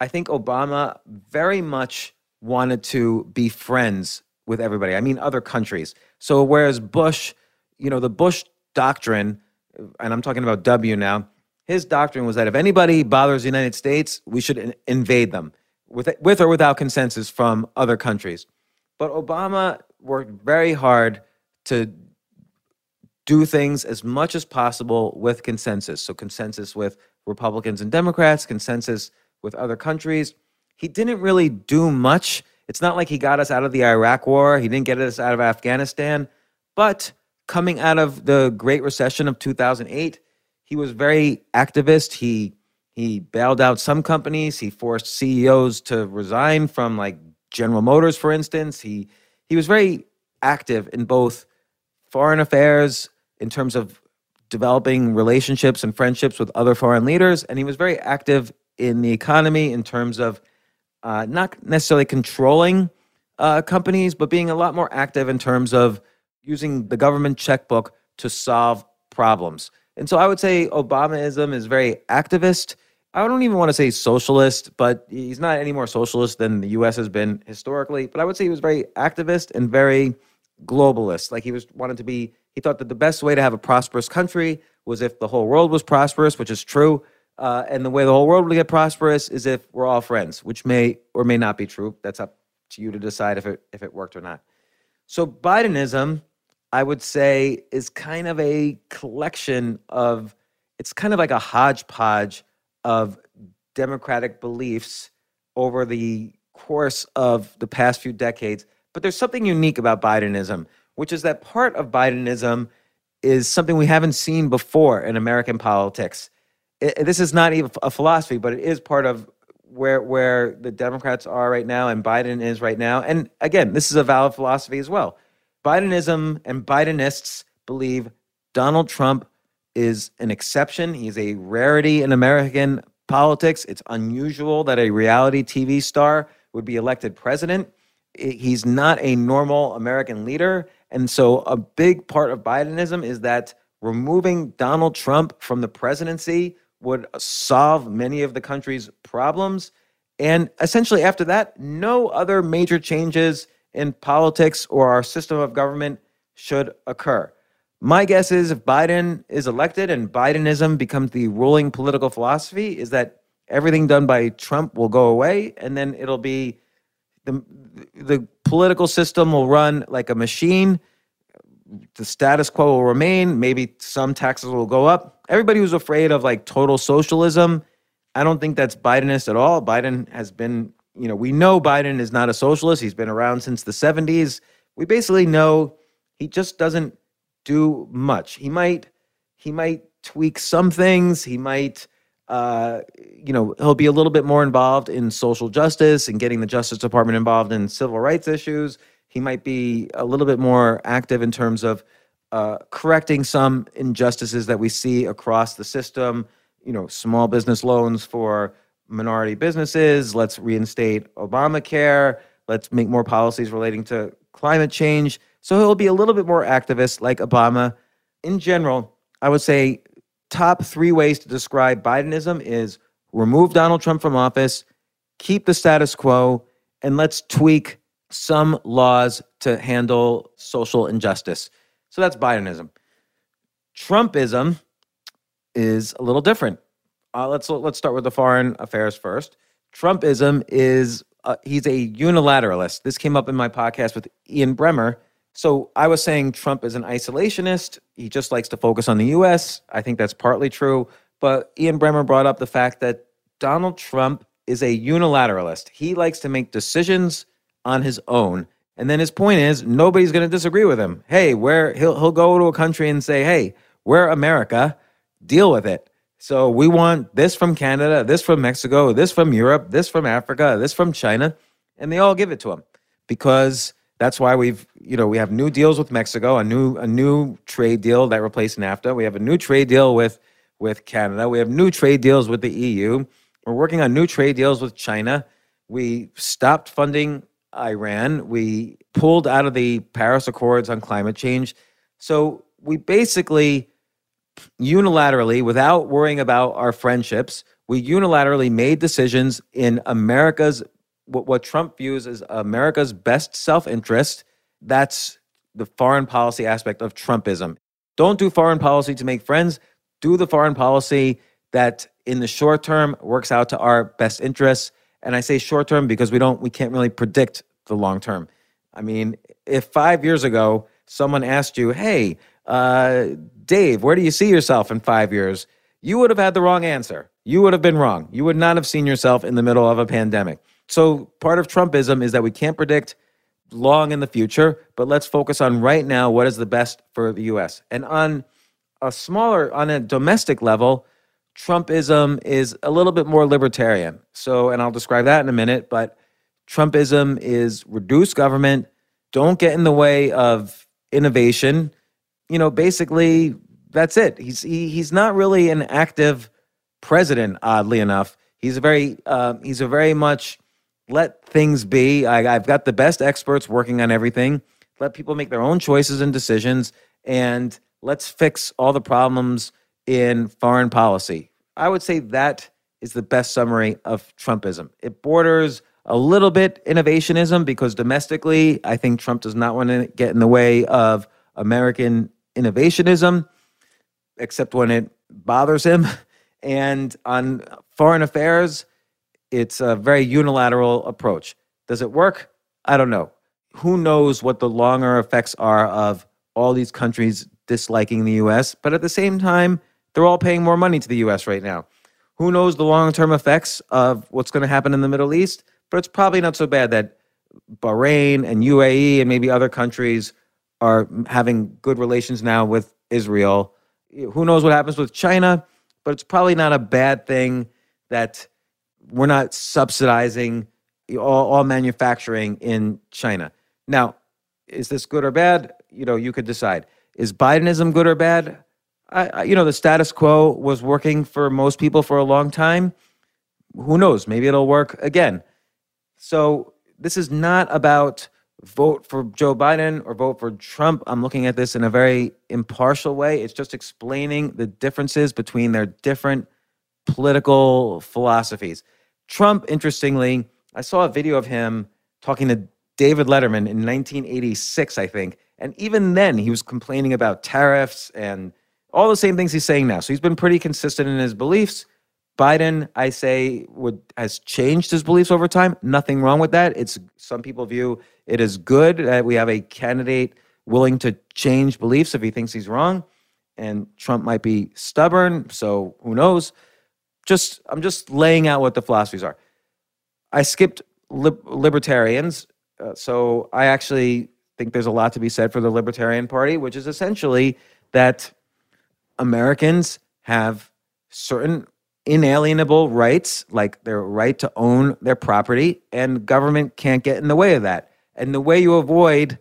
I think Obama very much wanted to be friends with everybody. I mean, other countries. So whereas Bush, you know, the Bush doctrine, and I'm talking about W now, his doctrine was that if anybody bothers the United States, we should in- invade them with, with or without consensus from other countries. But Obama worked very hard to do things as much as possible with consensus. So consensus with Republicans and Democrats, consensus with other countries. He didn't really do much. It's not like he got us out of the Iraq war, he didn't get us out of Afghanistan. But coming out of the Great Recession of 2008, he was very activist. He he bailed out some companies. He forced CEOs to resign from like General Motors, for instance. He he was very active in both foreign affairs in terms of developing relationships and friendships with other foreign leaders, and he was very active in the economy in terms of uh, not necessarily controlling uh, companies, but being a lot more active in terms of using the government checkbook to solve problems. And so I would say Obamaism is very activist. I don't even want to say socialist, but he's not any more socialist than the US has been historically. But I would say he was very activist and very globalist. Like he was wanted to be, he thought that the best way to have a prosperous country was if the whole world was prosperous, which is true. Uh, and the way the whole world will get prosperous is if we're all friends, which may or may not be true. That's up to you to decide if it if it worked or not. So Bidenism, I would say, is kind of a collection of it's kind of like a hodgepodge of democratic beliefs over the course of the past few decades. But there's something unique about Bidenism, which is that part of Bidenism is something we haven't seen before in American politics it, this is not even a philosophy, but it is part of where where the Democrats are right now and Biden is right now. And again, this is a valid philosophy as well. Bidenism and Bidenists believe Donald Trump is an exception. He's a rarity in American politics. It's unusual that a reality TV star would be elected president. He's not a normal American leader. And so a big part of Bidenism is that removing Donald Trump from the presidency would solve many of the country's problems. And essentially, after that, no other major changes in politics or our system of government should occur. My guess is if Biden is elected and Bidenism becomes the ruling political philosophy, is that everything done by Trump will go away and then it'll be the, the political system will run like a machine the status quo will remain. Maybe some taxes will go up. Everybody who's afraid of like total socialism, I don't think that's Bidenist at all. Biden has been, you know, we know Biden is not a socialist. He's been around since the 70s. We basically know he just doesn't do much. He might he might tweak some things. He might uh, you know, he'll be a little bit more involved in social justice and getting the Justice Department involved in civil rights issues. He might be a little bit more active in terms of uh, correcting some injustices that we see across the system. You know, small business loans for minority businesses. Let's reinstate Obamacare. Let's make more policies relating to climate change. So he'll be a little bit more activist like Obama. In general, I would say top three ways to describe Bidenism is remove Donald Trump from office, keep the status quo, and let's tweak some laws to handle social injustice. So that's Bidenism. Trumpism is a little different. Uh, let's let's start with the foreign affairs first. Trumpism is uh, he's a unilateralist. This came up in my podcast with Ian Bremmer. So I was saying Trump is an isolationist. He just likes to focus on the U.S. I think that's partly true. But Ian Bremmer brought up the fact that Donald Trump is a unilateralist. He likes to make decisions on his own. And then his point is nobody's going to disagree with him. Hey, where he'll he'll go to a country and say, "Hey, we're America, deal with it." So we want this from Canada, this from Mexico, this from Europe, this from Africa, this from China, and they all give it to him because that's why we've you know we have new deals with Mexico, a new a new trade deal that replaced NAFTA. We have a new trade deal with with Canada. We have new trade deals with the EU. We're working on new trade deals with China. We stopped funding Iran. We pulled out of the Paris Accords on climate change. So we basically unilaterally, without worrying about our friendships, we unilaterally made decisions in America's what, what Trump views as America's best self-interest. That's the foreign policy aspect of Trumpism. Don't do foreign policy to make friends. Do the foreign policy that in the short term works out to our best interests. And I say short term because we don't we can't really predict the long term. I mean, if five years ago someone asked you, "Hey, uh, Dave, where do you see yourself in five years?" You would have had the wrong answer. You would have been wrong. You would not have seen yourself in the middle of a pandemic. So part of Trumpism is that we can't predict long in the future, but let's focus on right now what is the best for the US. And on a smaller, on a domestic level, Trumpism is a little bit more libertarian. So, and I'll describe that in a minute, but Trumpism is reduce government, don't get in the way of innovation. You know, basically, that's it. He's he, he's not really an active president, oddly enough. He's a very uh, he's a very much let things be. I, I've got the best experts working on everything. let people make their own choices and decisions, and let's fix all the problems in foreign policy. I would say that is the best summary of Trumpism. It borders a little bit innovationism because domestically, I think Trump does not want to get in the way of American innovationism, except when it bothers him. And on foreign affairs, it's a very unilateral approach. Does it work? I don't know. Who knows what the longer effects are of all these countries disliking the US? But at the same time, they're all paying more money to the US right now. Who knows the long term effects of what's going to happen in the Middle East? But it's probably not so bad that Bahrain and UAE and maybe other countries are having good relations now with Israel. Who knows what happens with China? But it's probably not a bad thing that we're not subsidizing all, all manufacturing in China. Now, is this good or bad? You know, you could decide. Is Bidenism good or bad? I, I, you know, the status quo was working for most people for a long time. Who knows? Maybe it'll work again. So this is not about vote for Joe Biden or vote for Trump. I'm looking at this in a very impartial way. It's just explaining the differences between their different political philosophies. Trump, interestingly, I saw a video of him talking to David Letterman in 1986, I think. And even then, he was complaining about tariffs and all the same things he's saying now. So he's been pretty consistent in his beliefs. Biden, I say, would has changed his beliefs over time. Nothing wrong with that. It's some people view it as good that we have a candidate willing to change beliefs if he thinks he's wrong. And Trump might be stubborn, so who knows? Just I'm just laying out what the philosophies are. I skipped libertarians, uh, so I actually think there's a lot to be said for the Libertarian Party, which is essentially that Americans have certain inalienable rights, like their right to own their property, and government can't get in the way of that. And the way you avoid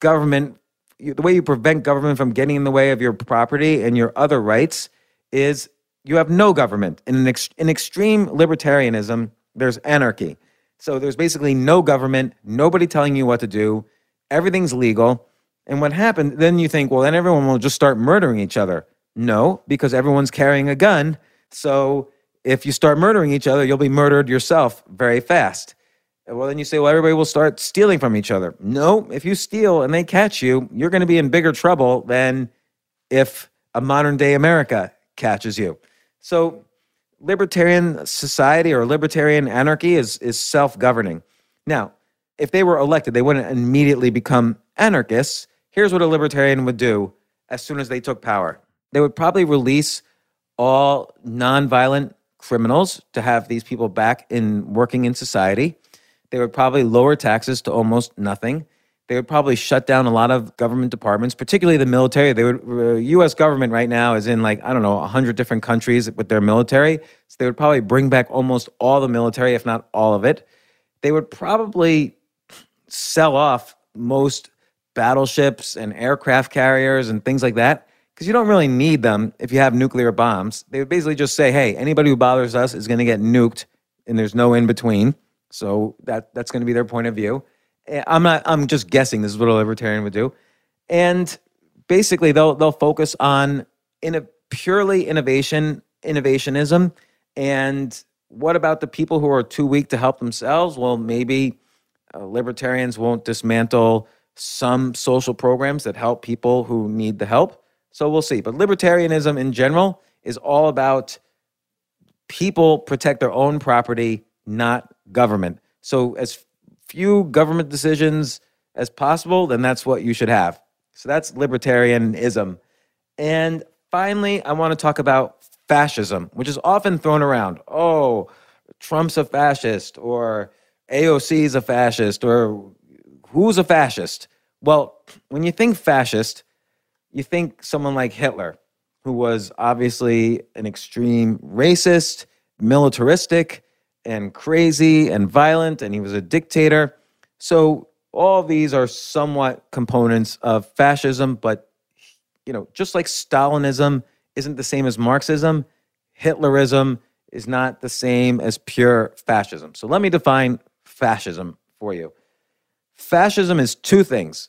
government, the way you prevent government from getting in the way of your property and your other rights is you have no government. In an ex- in extreme libertarianism, there's anarchy. So there's basically no government, nobody telling you what to do. Everything's legal. And what happened, then you think, well, then everyone will just start murdering each other. No, because everyone's carrying a gun. So if you start murdering each other, you'll be murdered yourself very fast. Well, then you say, well, everybody will start stealing from each other. No, if you steal and they catch you, you're going to be in bigger trouble than if a modern day America catches you. So, libertarian society or libertarian anarchy is, is self governing. Now, if they were elected, they wouldn't immediately become anarchists. Here's what a libertarian would do as soon as they took power they would probably release all nonviolent criminals to have these people back in working in society. They would probably lower taxes to almost nothing. They would probably shut down a lot of government departments, particularly the military. They would, uh, U.S. government right now is in like I don't know, hundred different countries with their military. So they would probably bring back almost all the military, if not all of it. They would probably sell off most battleships and aircraft carriers and things like that because you don't really need them if you have nuclear bombs. They would basically just say, hey, anybody who bothers us is going to get nuked, and there's no in between. So that that's going to be their point of view. Eh, I'm not. I'm just guessing. This is what a libertarian would do, and basically they'll they'll focus on in a purely innovation innovationism. And what about the people who are too weak to help themselves? Well, maybe uh, libertarians won't dismantle some social programs that help people who need the help so we'll see. But libertarianism in general is all about people protect their own property, not government. So as few government decisions as possible, then that's what you should have. So that's libertarianism. And finally, I want to talk about fascism, which is often thrown around. Oh, Trump's a fascist, or AOC is a fascist, or who's a fascist? Well, when you think fascist, you think someone like Hitler, who was obviously an extreme racist, militaristic, and crazy and violent, and he was a dictator. So all these are somewhat components of fascism, but you know, just like Stalinism isn't the same as Marxism, Hitlerism is not the same as pure fascism. So let me define fascism for you. Fascism is two things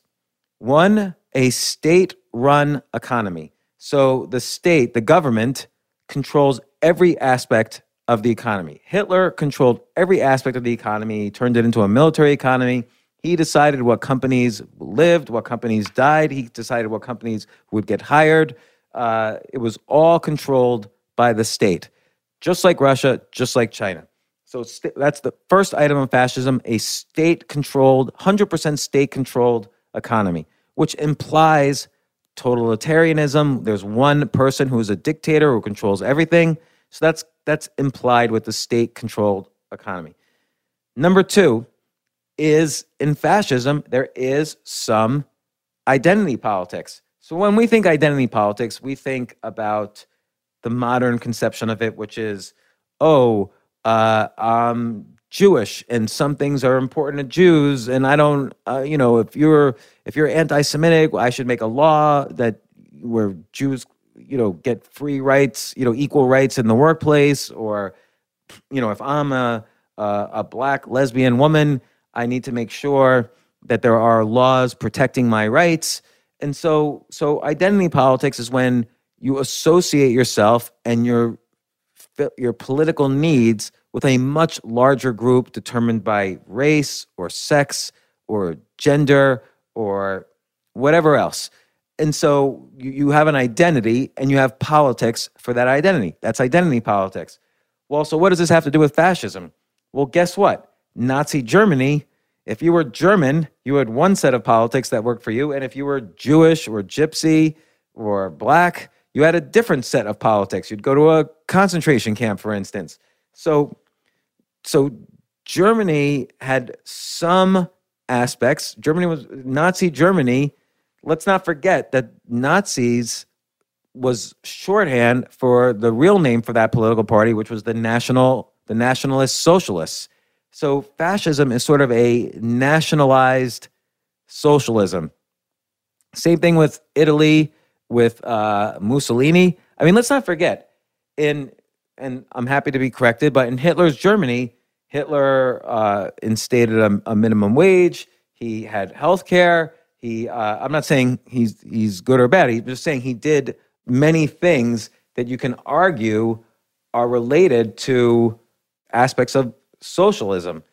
One, a state run economy. So the state, the government, controls every aspect of the economy. Hitler controlled every aspect of the economy, turned it into a military economy. He decided what companies lived, what companies died. He decided what companies would get hired. Uh, it was all controlled by the state, just like Russia, just like China. So st- that's the first item of fascism a state controlled, 100% state controlled economy, which implies totalitarianism. There's one person who is a dictator who controls everything. So that's that's implied with the state controlled economy. Number 2 is in fascism there is some identity politics. So when we think identity politics, we think about the modern conception of it which is oh, uh, I'm Jewish, and some things are important to Jews, and I don't, uh, you know, if you're if you're anti-Semitic, I should make a law that where Jews, you know, get free rights, you know, equal rights in the workplace, or, you know, if I'm a a, a black lesbian woman, I need to make sure that there are laws protecting my rights. And so, so identity politics is when you associate yourself and your your political needs with a much larger group determined by race or sex or gender or whatever else. And so you, you have an identity and you have politics for that identity. That's identity politics. Well, so what does this have to do with fascism? Well, guess what? Nazi Germany, if you were German, you had one set of politics that worked for you. And if you were Jewish or gypsy or black, you had a different set of politics. You'd go to a concentration camp, for instance. So, so Germany had some aspects. Germany was Nazi Germany. Let's not forget that Nazis was shorthand for the real name for that political party, which was the National, the Nationalist Socialists. So fascism is sort of a nationalized socialism. Same thing with Italy with uh, Mussolini. I mean, let's not forget in and I'm happy to be corrected, but in Hitler's Germany, Hitler uh, instated a, a, minimum wage. He had health care. He, uh, I'm not saying he's he's good or bad. He's just saying he did many things that you can argue are related to aspects of socialism.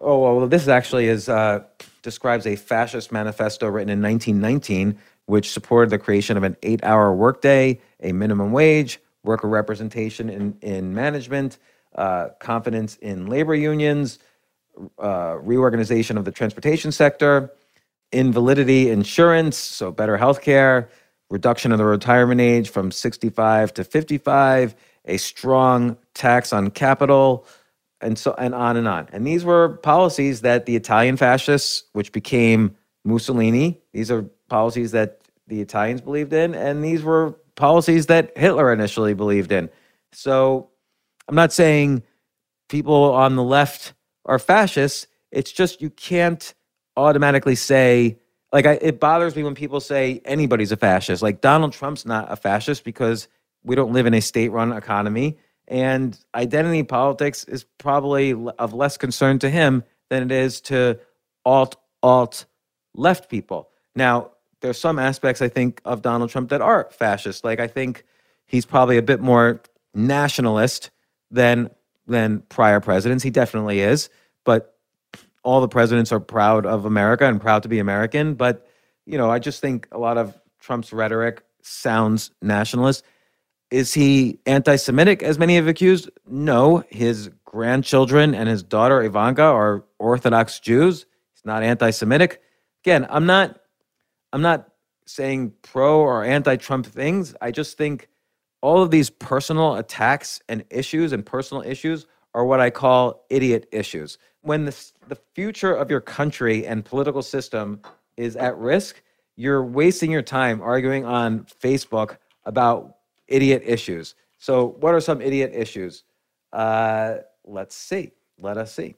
Oh well, this actually is uh, describes a fascist manifesto written in 1919 which supported the creation of an eight hour workday, a minimum wage, worker representation in, in management, uh, confidence in labor unions, uh, reorganization of the transportation sector, invalidity insurance, so better health care, reduction of the retirement age from 65 to 55, a strong tax on capital, and so and on and on. And these were policies that the Italian fascists, which became Mussolini, these are policies that the Italians believed in, and these were policies that Hitler initially believed in. So I'm not saying people on the left are fascists. It's just you can't automatically say, like, I, it bothers me when people say anybody's a fascist. Like, Donald Trump's not a fascist because we don't live in a state run economy. And identity politics is probably of less concern to him than it is to alt, alt left people. Now, there's some aspects I think of Donald Trump that are fascist. Like I think he's probably a bit more nationalist than than prior presidents. He definitely is, but all the presidents are proud of America and proud to be American. But you know, I just think a lot of Trump's rhetoric sounds nationalist. Is he anti-Semitic, as many have accused? No. His grandchildren and his daughter Ivanka are Orthodox Jews. He's not anti-Semitic. Again, I'm not I'm not saying pro or anti Trump things. I just think all of these personal attacks and issues and personal issues are what I call idiot issues. When the, the future of your country and political system is at risk, you're wasting your time arguing on Facebook about idiot issues. So, what are some idiot issues? Uh, let's see. Let us see.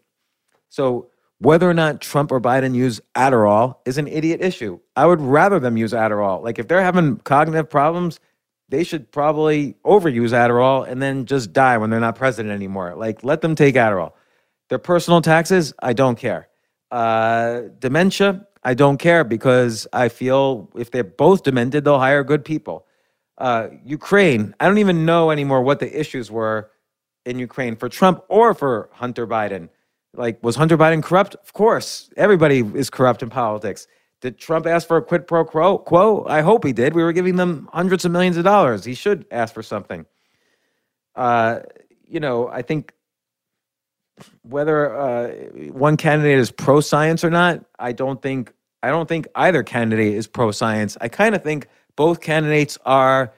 So, whether or not Trump or Biden use Adderall is an idiot issue. I would rather them use Adderall. Like if they're having cognitive problems, they should probably overuse Adderall and then just die when they're not president anymore. Like let them take Adderall. Their personal taxes, I don't care. Uh, dementia, I don't care because I feel if they're both demented, they'll hire good people. Uh, Ukraine, I don't even know anymore what the issues were in Ukraine for Trump or for Hunter Biden. Like, was Hunter Biden corrupt? Of course. Everybody is corrupt in politics. Did Trump ask for a quid pro quo? I hope he did. We were giving them hundreds of millions of dollars. He should ask for something. Uh, you know, I think whether uh, one candidate is pro science or not, I don't think I don't think either candidate is pro science. I kind of think both candidates are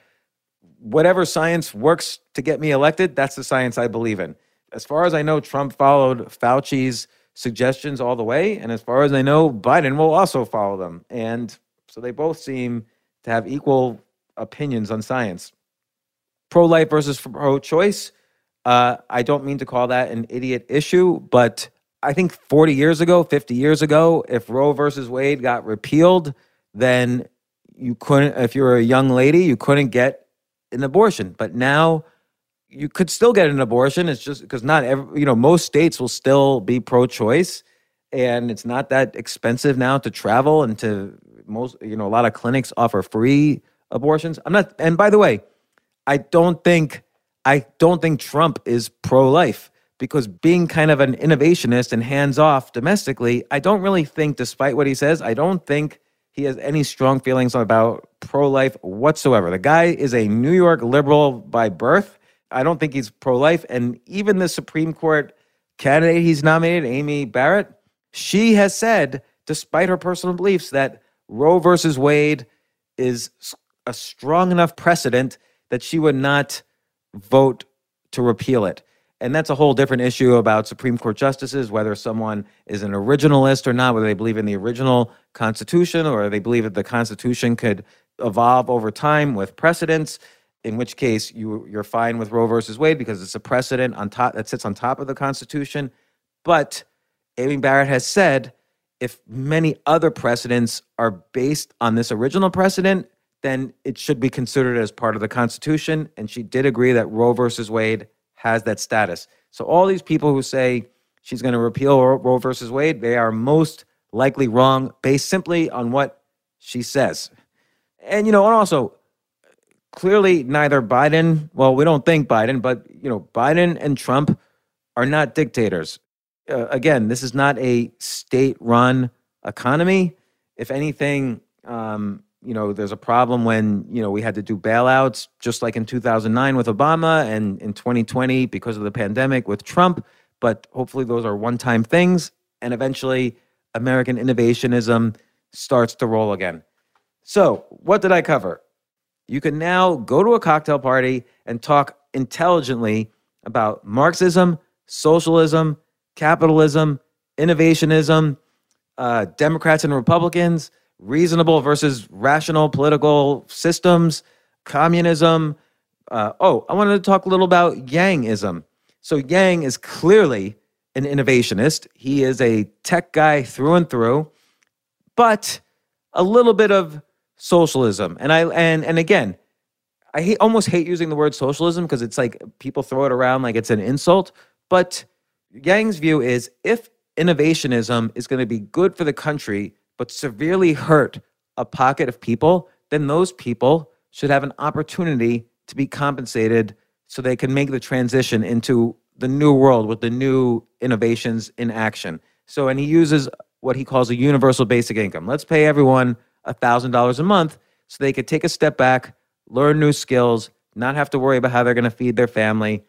whatever science works to get me elected. That's the science I believe in. As far as I know, Trump followed Fauci's suggestions all the way, and as far as I know, Biden will also follow them. And so they both seem to have equal opinions on science. Pro life versus pro choice uh, I don't mean to call that an idiot issue, but I think 40 years ago, 50 years ago, if Roe versus Wade got repealed, then you couldn't, if you were a young lady, you couldn't get an abortion. But now you could still get an abortion. It's just because not every, you know, most states will still be pro choice and it's not that expensive now to travel and to most, you know, a lot of clinics offer free abortions. I'm not, and by the way, I don't think I don't think Trump is pro life because being kind of an innovationist and hands off domestically, I don't really think, despite what he says, I don't think he has any strong feelings about pro life whatsoever. The guy is a New York liberal by birth. I don't think he's pro life. And even the Supreme Court candidate he's nominated, Amy Barrett, she has said, despite her personal beliefs, that Roe versus Wade is a strong enough precedent that she would not vote to repeal it. And that's a whole different issue about Supreme Court justices, whether someone is an originalist or not, whether they believe in the original Constitution or they believe that the Constitution could evolve over time with precedents, in which case you, you're fine with Roe versus Wade because it's a precedent on top that sits on top of the Constitution. But Amy Barrett has said if many other precedents are based on this original precedent, then it should be considered as part of the Constitution. And she did agree that Roe versus Wade has that status. So all these people who say she's going to repeal Roe versus Wade, they are most likely wrong based simply on what she says. And, you know, and also, clearly neither Biden, well, we don't think Biden, but, you know, Biden and Trump are not dictators. Uh, again, this is not a state run economy. If anything, um, you know, there's a problem when, you know, we had to do bailouts, just like in 2009 with Obama and in 2020 because of the pandemic with Trump. But hopefully those are one time things. And eventually American innovationism starts to roll again. So, what did I cover? You can now go to a cocktail party and talk intelligently about Marxism, socialism, capitalism, innovationism, uh, Democrats and Republicans reasonable versus rational political systems, communism. Uh, oh, I wanted to talk a little about Yangism. So, Yang is clearly an innovationist. He is a tech guy through and through, but a little bit of socialism. And I and and again, I hate, almost hate using the word socialism because it's like people throw it around like it's an insult. But Yang's view is if innovationism is going to be good for the country, but severely hurt a pocket of people, then those people should have an opportunity to be compensated so they can make the transition into the new world with the new innovations in action. So, and he uses what he calls a universal basic income. Let's pay everyone $1,000 a month so they could take a step back, learn new skills, not have to worry about how they're going to feed their family,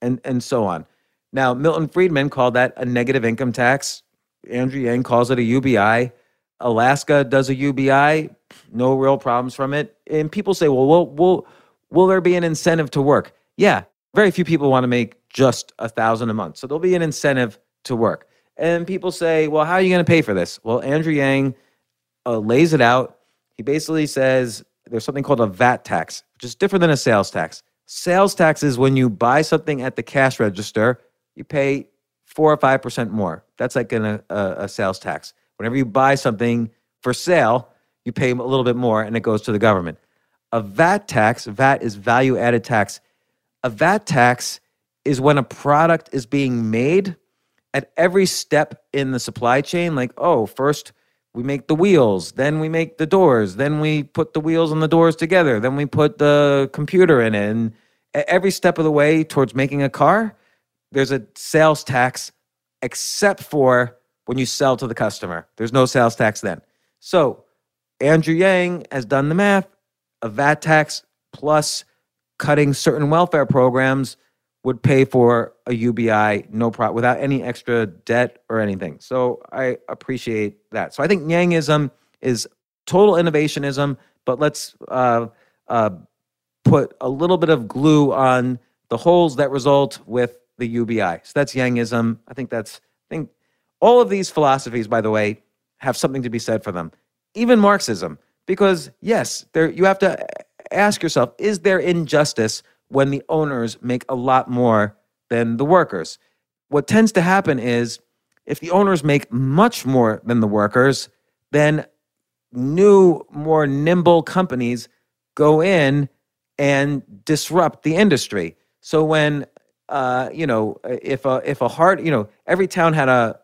and, and so on. Now, Milton Friedman called that a negative income tax. Andrew Yang calls it a UBI. Alaska does a UBI, no real problems from it. And people say, well, will, will, will there be an incentive to work? Yeah, very few people want to make just a thousand a month. So there'll be an incentive to work. And people say, well, how are you going to pay for this? Well, Andrew Yang uh, lays it out. He basically says there's something called a VAT tax, which is different than a sales tax. Sales tax is when you buy something at the cash register, you pay four or 5% more. That's like an, a, a sales tax. Whenever you buy something for sale, you pay a little bit more and it goes to the government. A VAT tax, VAT is value added tax. A VAT tax is when a product is being made at every step in the supply chain. Like, oh, first we make the wheels, then we make the doors, then we put the wheels and the doors together, then we put the computer in it. And every step of the way towards making a car, there's a sales tax, except for when you sell to the customer. There's no sales tax then. So Andrew Yang has done the math. A VAT tax plus cutting certain welfare programs would pay for a UBI no problem without any extra debt or anything. So I appreciate that. So I think Yangism is total innovationism, but let's uh, uh, put a little bit of glue on the holes that result with the UBI. So that's Yangism. I think that's I think all of these philosophies, by the way, have something to be said for them. Even Marxism, because yes, there you have to ask yourself: Is there injustice? When the owners make a lot more than the workers. What tends to happen is if the owners make much more than the workers, then new, more nimble companies go in and disrupt the industry. So when uh, you know, if a if a hard, you know, every town had a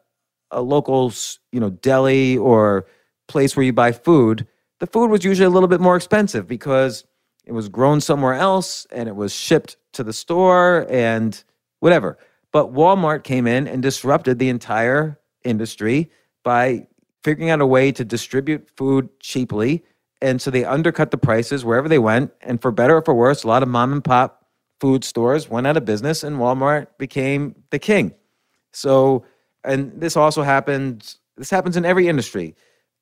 a local, you know, deli or place where you buy food. The food was usually a little bit more expensive because it was grown somewhere else and it was shipped to the store and whatever. But Walmart came in and disrupted the entire industry by figuring out a way to distribute food cheaply. And so they undercut the prices wherever they went. And for better or for worse, a lot of mom and pop food stores went out of business and Walmart became the king. So, and this also happens, this happens in every industry.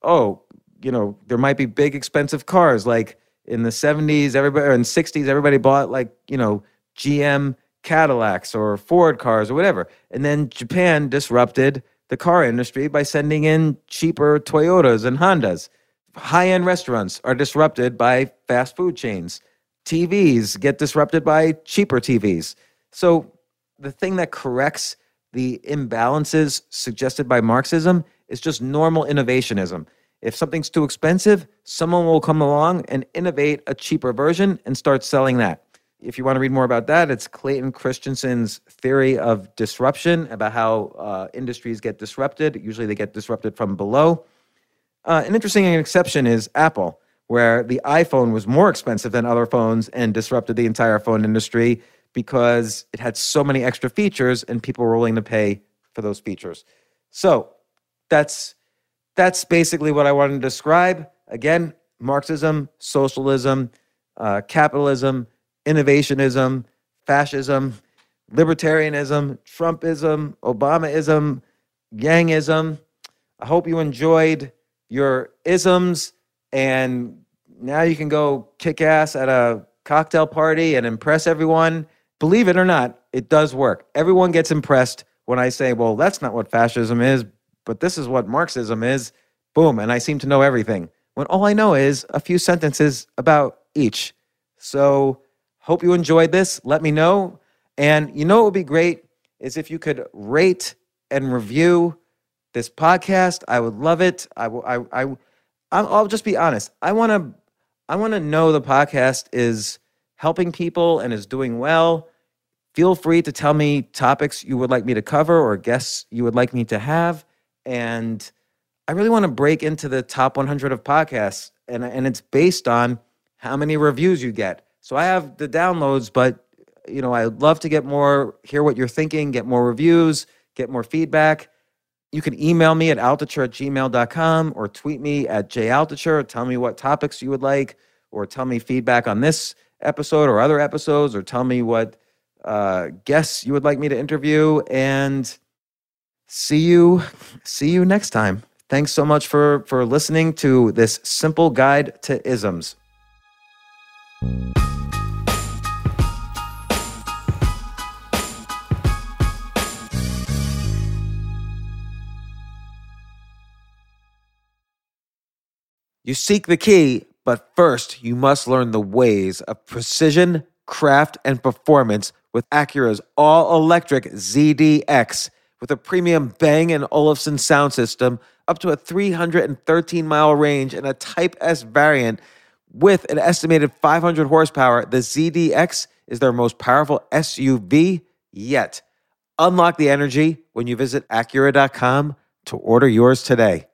Oh, you know, there might be big expensive cars like in the 70s, everybody or in 60s, everybody bought like, you know, GM Cadillacs or Ford cars or whatever. And then Japan disrupted the car industry by sending in cheaper Toyotas and Hondas. High end restaurants are disrupted by fast food chains. TVs get disrupted by cheaper TVs. So the thing that corrects the imbalances suggested by Marxism is just normal innovationism. If something's too expensive, someone will come along and innovate a cheaper version and start selling that. If you want to read more about that, it's Clayton Christensen's theory of disruption about how uh, industries get disrupted. Usually they get disrupted from below. Uh, an interesting exception is Apple, where the iPhone was more expensive than other phones and disrupted the entire phone industry because it had so many extra features and people were willing to pay for those features. So that's that's basically what I wanted to describe. Again, Marxism, socialism, uh, capitalism, innovationism, fascism, libertarianism, Trumpism, Obamaism, Yangism. I hope you enjoyed your isms and now you can go kick ass at a cocktail party and impress everyone. Believe it or not, it does work. Everyone gets impressed when I say, well, that's not what fascism is, but this is what Marxism is. Boom. And I seem to know everything when all I know is a few sentences about each. So, hope you enjoyed this. Let me know. And you know what would be great is if you could rate and review this podcast. I would love it. I will. I. I. I'll just be honest. I want to. I want to know the podcast is helping people and is doing well. Feel free to tell me topics you would like me to cover or guests you would like me to have and I really want to break into the top 100 of podcasts, and and it's based on how many reviews you get. So I have the downloads, but you know I'd love to get more, hear what you're thinking, get more reviews, get more feedback. You can email me at altucher at gmail.com or tweet me atjaltucher. Tell me what topics you would like, or tell me feedback on this episode or other episodes, or tell me what uh, guests you would like me to interview. And see you see you next time. Thanks so much for for listening to this simple guide to isms. You seek the key but first you must learn the ways of precision craft and performance with acura's all-electric zdx with a premium Bang & Olufsen sound system, up to a 313 mile range, and a Type S variant with an estimated 500 horsepower. The ZDX is their most powerful SUV yet. Unlock the energy when you visit Acura.com to order yours today.